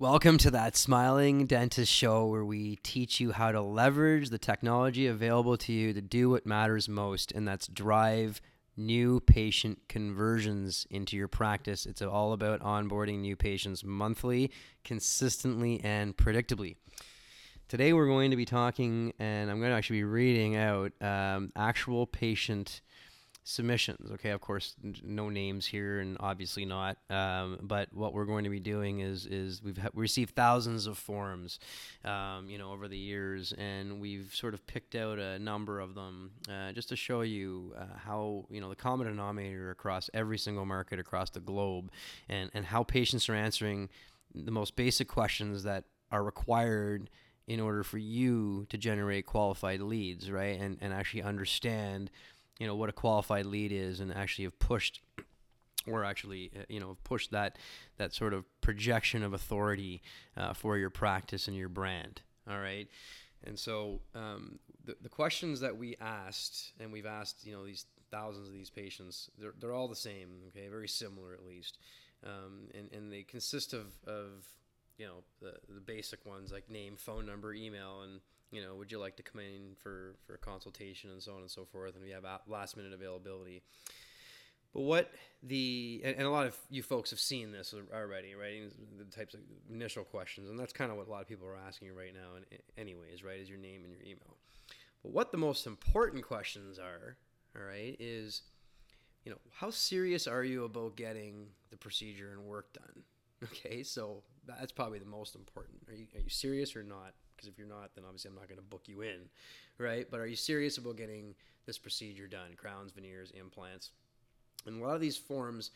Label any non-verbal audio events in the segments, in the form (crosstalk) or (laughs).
Welcome to that Smiling Dentist Show where we teach you how to leverage the technology available to you to do what matters most, and that's drive new patient conversions into your practice. It's all about onboarding new patients monthly, consistently, and predictably. Today, we're going to be talking, and I'm going to actually be reading out um, actual patient submissions. Okay, of course, no names here, and obviously not. Um, but what we're going to be doing is is we've ha- received thousands of forms, um, you know, over the years, and we've sort of picked out a number of them uh, just to show you uh, how you know the common denominator across every single market across the globe, and and how patients are answering the most basic questions that are required in order for you to generate qualified leads, right? And and actually understand you know what a qualified lead is and actually have pushed (clears throat) or actually uh, you know pushed that that sort of projection of authority uh, for your practice and your brand. All right? And so um, the, the questions that we asked and we've asked you know these thousands of these patients they're, they're all the same okay? Very similar at least. Um, and, and they consist of, of you know the, the basic ones like name phone number email and you know, would you like to come in for, for a consultation and so on and so forth, and we have last minute availability. But what the and, and, a lot of you folks have seen this already, right? The types of initial questions, and that's kind of what a lot of people are asking right now, and anyways, right? Is your name and your email. But what the most important questions are, all right, is you know how serious are you about getting the procedure and work done? (laughs) Okay, so that's probably the most important. Are you are you serious or not? Because if you're not, then obviously I'm not going to book you in, right? But are you serious about getting this procedure done? Crowns, veneers, implants. And a lot of these forms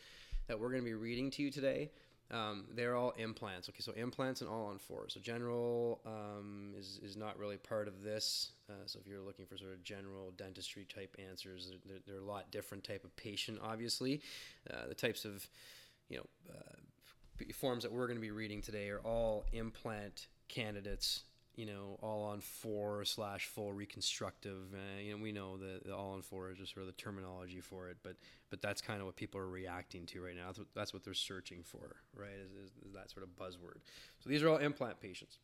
that we're going to be reading to you today, um, they're all implants. Okay, so implants and all on four. So general um, is, is not really part of this. Uh, so if you're looking for sort of general dentistry type answers, they're, they're a lot different type of patient, obviously. Uh, the types of, you know, uh, forms that we're going to be reading today are all implant candidates you know, all on four slash full reconstructive. Uh, you know, we know that the all on four is just sort of the terminology for it, but but that's kind of what people are reacting to right now. That's what, that's what they're searching for, right? Is, is, is, that sort of buzzword. So these are all implant patients,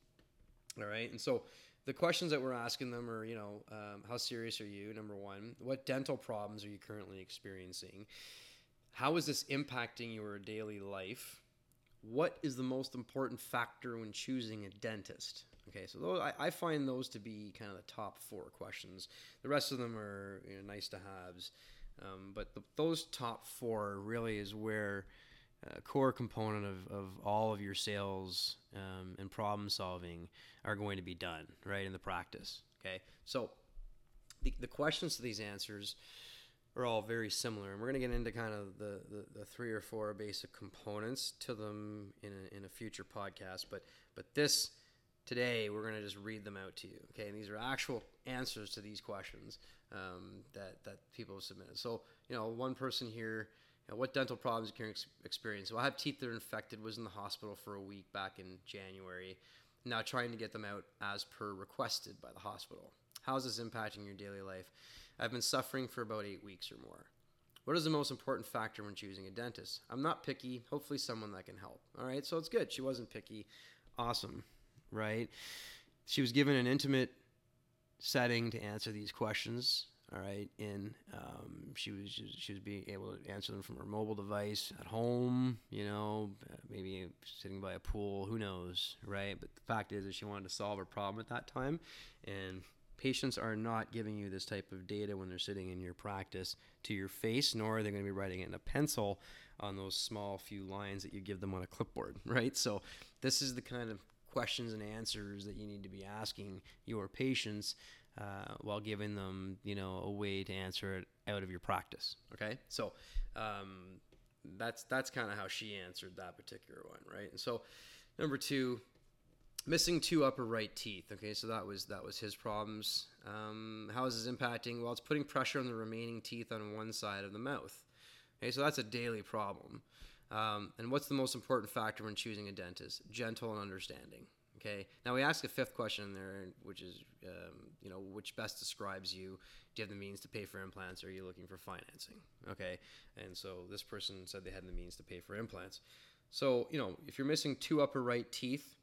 all right. And so the questions that we're asking them are, you know, um, how serious are you? Number one, what dental problems are you currently experiencing? How is this impacting your daily life? What is the most important factor when choosing a dentist? Okay, so those, I, I, find those to be kind of the top four questions. The rest of them are you know, nice to haves, um, but the, those top four really is where a core component of, of all of your sales um, and problem solving are going to be done right in the practice. Okay, so the, the questions to these answers are all very similar, and we're going to get into kind of the, the, the, three or four basic components to them in a, in a future podcast. But but this today we're going to just read them out to you. Okay, and these are actual answers to these questions um, that that people have submitted. So you know, one person here. You know, what dental problems you can experience? Well, I have teeth that are infected. Was in the hospital for a week back in January. Now trying to get them out as per requested by the hospital. How is this impacting your daily life? I've been suffering for about eight weeks or more. What is the most important factor when choosing a dentist? I'm not picky. Hopefully, someone that can help. All right, so it's good. She wasn't picky. Awesome right? She was given an intimate setting to answer these questions. All right, and um, she was she was being able to answer them from her mobile device at home. You know, maybe sitting by a pool. Who knows, right? But the fact is that she wanted to solve a problem at that time, and patients are not giving you this type of data when they're sitting in your practice to your face, nor are they going to be writing it in a pencil on those small few lines that you give them on a clipboard, (laughs) right? So this is the kind of questions and answers that you need to be asking your patients uh, while giving them, you know, a way to answer it out of your practice. Okay, so um, that's that's kind of how she answered that particular one, right? And so number two, missing two upper right teeth. Okay, so that was that was his problems. Um, how is this impacting? Well, it's putting pressure on the remaining teeth on one side of the mouth. Okay, so that's a daily problem. Um, and what's the most important factor when choosing a dentist? Gentle and understanding. Okay. Now we ask a fifth question in there, which is, um, you know, which best describes you. Do you have the means to pay for implants, or are you looking for financing? Okay. And so this person said they had the means to pay for implants. So, you know, if you're missing two upper right teeth,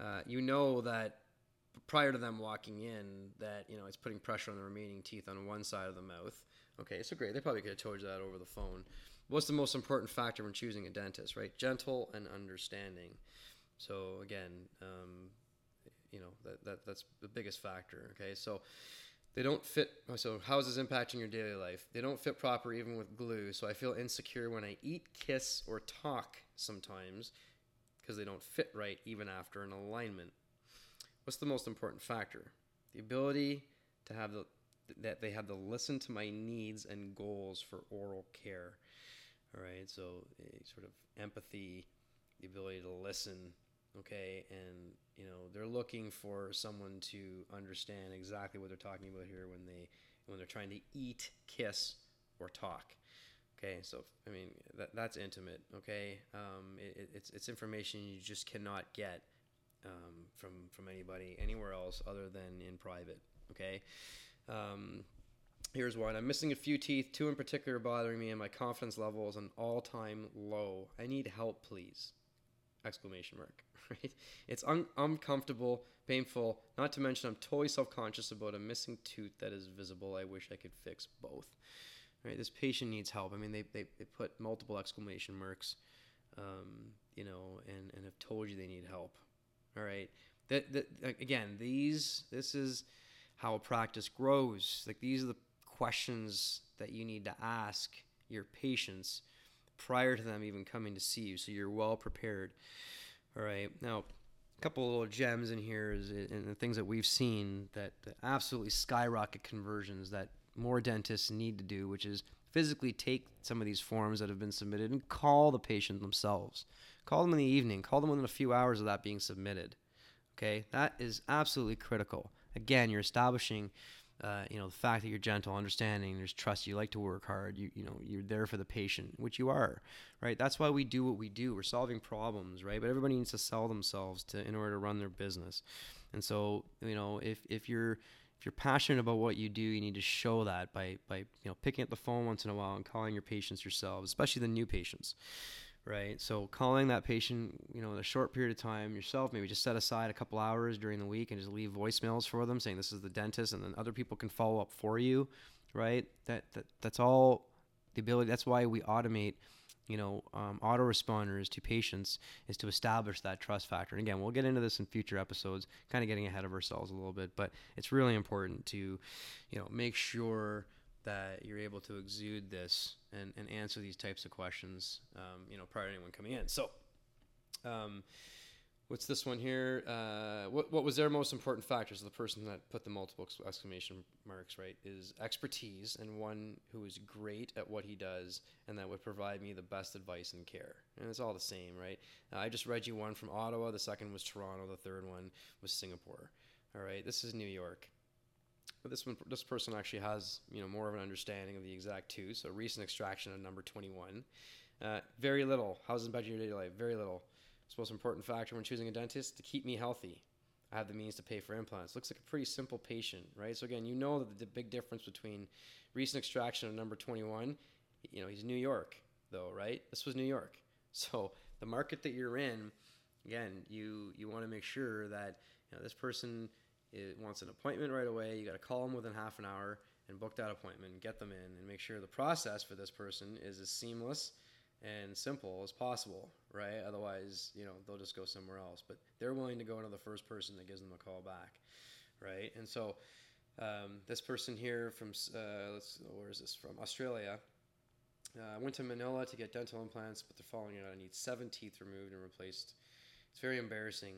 uh, you know that prior to them walking in, that, you know, it's putting pressure on the remaining teeth on one side of the mouth. Okay, so great. They probably could have told you that over the phone. What's the most important factor when choosing a dentist, right? Gentle and understanding. So, again, um, you know, that, that that's the biggest factor. Okay, so they don't fit. So, how is this impacting your daily life? They don't fit proper even with glue. So, I feel insecure when I eat, kiss, or talk sometimes because they don't fit right even after an alignment. What's the most important factor? The ability to have the that they have to listen to my needs and goals for oral care. All right, so sort of empathy, the ability to listen okay? And you know they're looking for someone to understand exactly what they're talking about here when they when they're trying to eat kiss or talk okay? So i mean that, that's intimate okay? Um, it, it's, it's information you just cannot get um, from from anybody anywhere else other than in private okay? Um, here's one. I'm missing a few teeth. Two in particular are bothering me and my confidence level is an all-time low. I need help please. Exclamation mark. (laughs) Right? It's un- uncomfortable painful not to mention i'm totally self-conscious about a missing tooth that is visible. I wish i could fix both. Right? This patient needs help. I mean they, they, they put multiple exclamation marks um, you know and, and have told you they need help. All right? That, that again these this is how a practice grows. Like these are the questions that you need to ask your patients prior to them even coming to see you, so you're well prepared. All right, now a couple of little gems in here is and the things that we've seen that absolutely skyrocket conversions that more dentists need to do, which is physically take some of these forms that have been submitted and call the patient themselves. Call them in the evening. Call them within a few hours of that being submitted. Okay, that is absolutely critical. Again, you're establishing uh, you know the fact that you're gentle understanding there's trust you like to work hard you you know you're there for the patient which you are right? That's why we do what we do. We're solving problems right? But everybody needs to sell themselves to in order to run their business. And so you know if if you're if you're passionate about what you do you need to show that by by you know picking up the phone once in a while and calling your patients yourselves especially the new patients right? So calling that patient, you know, in a short period of time yourself, maybe just set aside a couple hours during the week and just leave voicemails for them saying this is the dentist, and then other people can follow up for you, right? That that that's all the ability. That's why we automate. You know, um, autoresponders to patients is to establish that trust factor. And again, we'll get into this in future episodes, kind of getting ahead of ourselves a little bit, but it's really important to, you know, make sure that you're able to exude this and, and answer these types of questions, um, you know, prior to anyone coming in. So, um, what's this one here? Uh, what, what was their most important factors? The person that put the multiple exclamation marks, right, is expertise and one who is great at what he does and that would provide me the best advice and care. And it's all the same, right? Uh, I just read you one from Ottawa. The second was Toronto. The third one was Singapore. All right, this is New York. But this one, this person actually has you know more of an understanding of the exact two. So recent extraction of number 21. Uh, very little. How's it about your daily life? Very little. It's the most important factor when choosing a dentist to keep me healthy. I have the means to pay for implants. Looks like a pretty simple patient, right? So again, you know that the big difference between recent extraction of number 21, you know, he's New York though, right? This was New York. (laughs) So the market that you're in, again, you you want to make sure that you know this person it wants an appointment right away. You got to call them within half an hour and book that appointment, get them in, and make sure the process for this person is as seamless and simple as possible, right? Otherwise, you know, they'll just go somewhere else. But they're willing to go to the first person that gives them a call back, right? And so um, this person here from, uh, let's, where is this from? Australia. I uh, went to Manila to get dental implants, but they're falling out. I need seven teeth removed and replaced. It's very embarrassing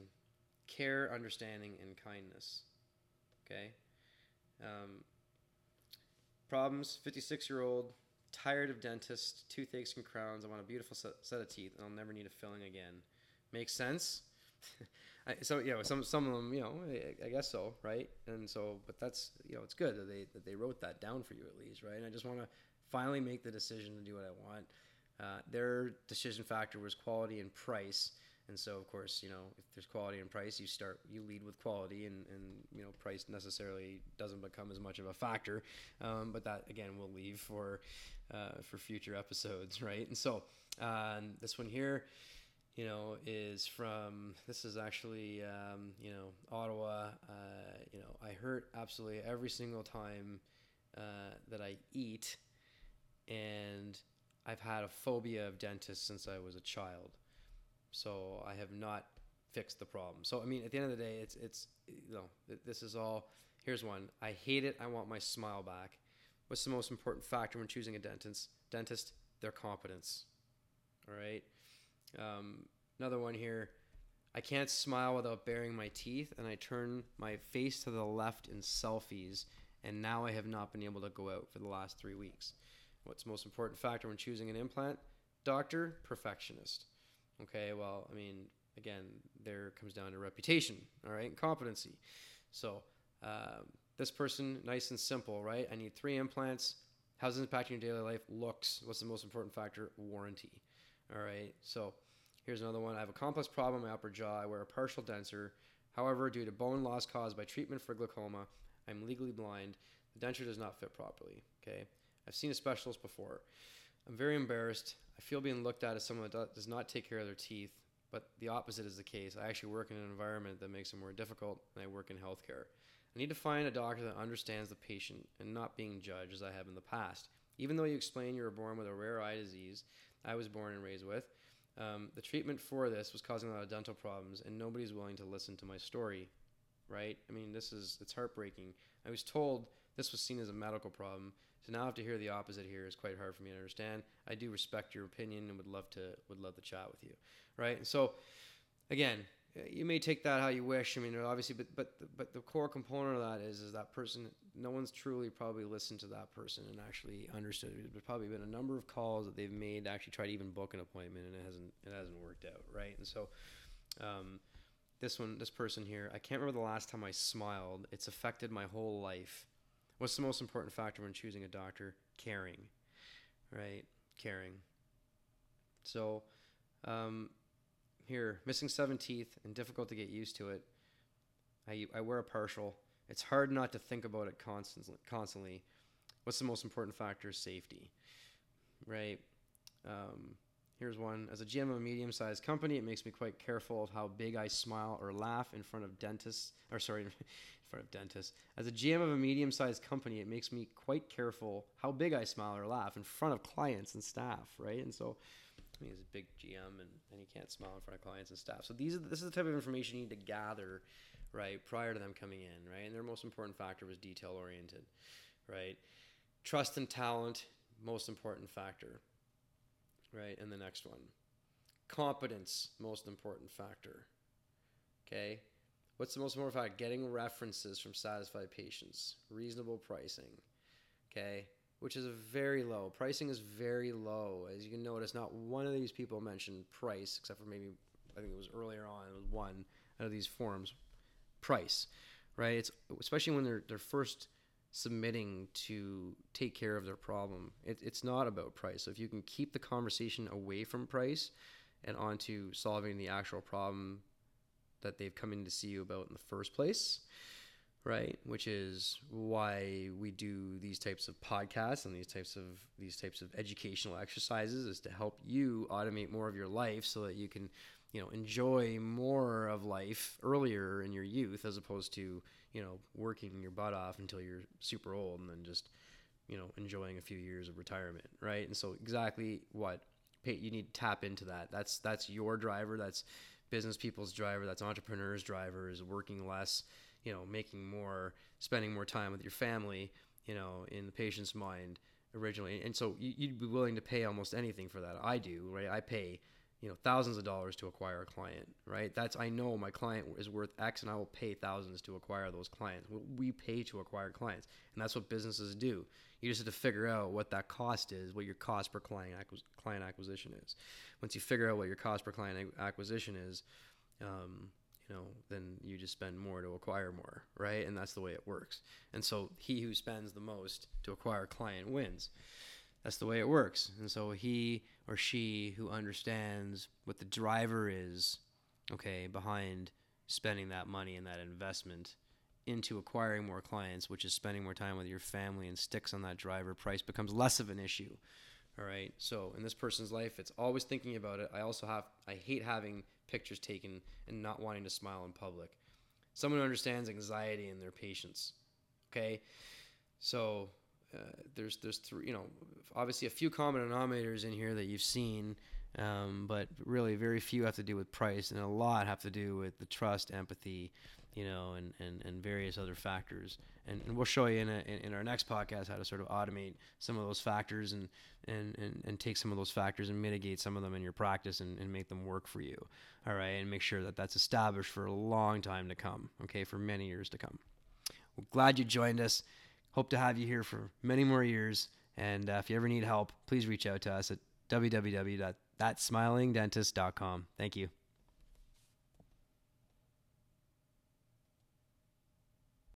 care, understanding, and kindness. Okay? Um, problems 56 year old, tired of dentists, toothaches and crowns. I want a beautiful set of teeth, and I'll never need a filling again. Makes sense? (laughs) I, so you know, some some of them, you know, I, I, guess so, right? And so, but that's you know, it's good that they that they wrote that down for you at least, right? And I just want to finally make the decision to do what I want. Uh, their decision factor was quality and price. And so, of course, you know, if there's quality and price, you start, you lead with quality, and, and you know, price necessarily doesn't become as much of a factor. Um, but that again, we'll leave for uh, for future episodes, (laughs) right? And so, Um, this one here, you know, is from. This is actually, um, you know, Ottawa. Uh, you know, I hurt absolutely every single time uh, that I eat, and I've had a phobia of dentists since I was a child. So I have not fixed the problem. So I mean, at the end of the day, it's it's you know, this is all. Here's one. I hate it. I want my smile back. What's the most important factor when choosing a dentist? Dentist, their competence. All right. Um, another one here. I can't smile without baring my teeth, and I turn my face to the left in selfies, and now I have not been able to go out for the last three weeks. What's the most important factor when choosing an implant? Doctor, perfectionist. Okay, well, I mean, again, there comes down to reputation, all right, and competency. So, um, this person, nice and simple, right? I need three implants. How's it impacting your daily life? Looks. What's the most important factor? Warranty. All right. So here's another one. I have a complex problem in my upper jaw. I wear a partial denture. However, due to bone loss caused by treatment for glaucoma, I'm legally blind. The denture does not fit properly. Okay. I've seen a specialist before. I'm very embarrassed. I feel being looked at as someone that does not take care of their teeth, but the opposite is the case. I actually work in an environment that makes it more difficult, and I work in healthcare. I need to find a doctor that understands the patient and not being judged as I have in the past. Even though you explain you were born with a rare eye disease, I was born and raised with, um, the treatment for this was causing a lot of dental problems, and nobody's willing to listen to my story. Right? I mean, this is it's heartbreaking. I was told this was seen as a medical problem, so now I have to hear the opposite here is quite hard for me to understand. I do respect your opinion and would love to would love to chat with you. Right? And so, again, you may take that how you wish. I mean, obviously, but but but the core component of that is is that person. No one's truly probably listened to that person and actually understood. There's probably been a number of calls that they've made to actually try to even book an appointment, and it hasn't it hasn't worked out, right? And so, um, this one, this person here, I can't remember the last time I smiled. It's affected my whole life. What's the most important factor when choosing a doctor? Caring, right? Caring. So. Um, here, missing seven teeth and difficult to get used to it. I, I wear a partial. It's hard not to think about it constantly. Constantly, what's the most important factor? Safety, right? Um, here's one. As a GM of a medium-sized company, it makes me quite careful of how big I smile or laugh in front of dentists. Or sorry, (laughs) front of dentists. As a GM of a medium-sized company, it makes me quite careful how big I smile or laugh in front of clients and staff, right? And so I mean, he's a big GM and, and he can't smile in front of clients and staff. So these are this is the type of information you need to gather, right, prior to them coming in, right? And their most important factor was detail oriented, right? Trust and talent, most important factor, right? And the next one, competence, most important factor. Okay, what's the most important factor? Getting references from satisfied patients, reasonable pricing. Okay, which is very low. Pricing is very low. As you can notice, not one of these people mentioned price, except for maybe, I think it was earlier on, it was one out of these forums. Price, right? It's especially when they're, they're first submitting to take care of their problem. It, it's not about price. So if you can keep the conversation away from price and onto solving the actual problem that they've come in to see you about in the first place, right? Which is why we do these types of podcasts and these types of these types of educational exercises is to help you automate more of your life so that you can you know enjoy more of life earlier in your youth as opposed to you know working your butt off until you're super old and then just you know enjoying a few years of retirement right? And so exactly what Pete, you need to tap into that. That's that's your driver. That's business people's driver that's entrepreneurs driver is working less you know making more spending more time with your family you know in the patient's mind originally. And so you'd be willing to pay almost anything for that. I do right? I pay you know thousands of dollars to acquire a client right that's i know my client is worth x and i will pay thousands to acquire those clients we pay to acquire clients and that's what businesses do you just have to figure out what that cost is what your cost per client, client acquisition is once you figure out what your cost per client acquisition is um, you know, then you just spend more to acquire more, right? And that's the way it works. And so he who spends the most to acquire a client wins. That's the way it works. And so he or she who understands what the driver is, okay, behind spending that money and that investment into acquiring more clients, which is spending more time with your family and sticks on that driver, price becomes less of an issue, All right. So in this person's life, it's always thinking about it. I also have, I hate having pictures taken and not wanting to smile in public. Someone who understands anxiety in their patients. Okay. So uh, there's, there's three, you know, obviously a few common denominators in here that you've seen. Um, but really, very few have to do with price, and a lot have to do with the trust, empathy, you know, and, and, and various other factors. And, and we'll show you in, a, in, in, our next podcast how to sort of automate some of those factors and, and, and, and take some of those factors and mitigate some of them in your practice and, and make them work for you. All right. And make sure that that's established for a long time to come. Okay. For many years to come. Well, glad you joined us. Hope to have you here for many more years. And uh, if you ever need help, please reach out to us at www.thatsmilingdentist.com. Thank you.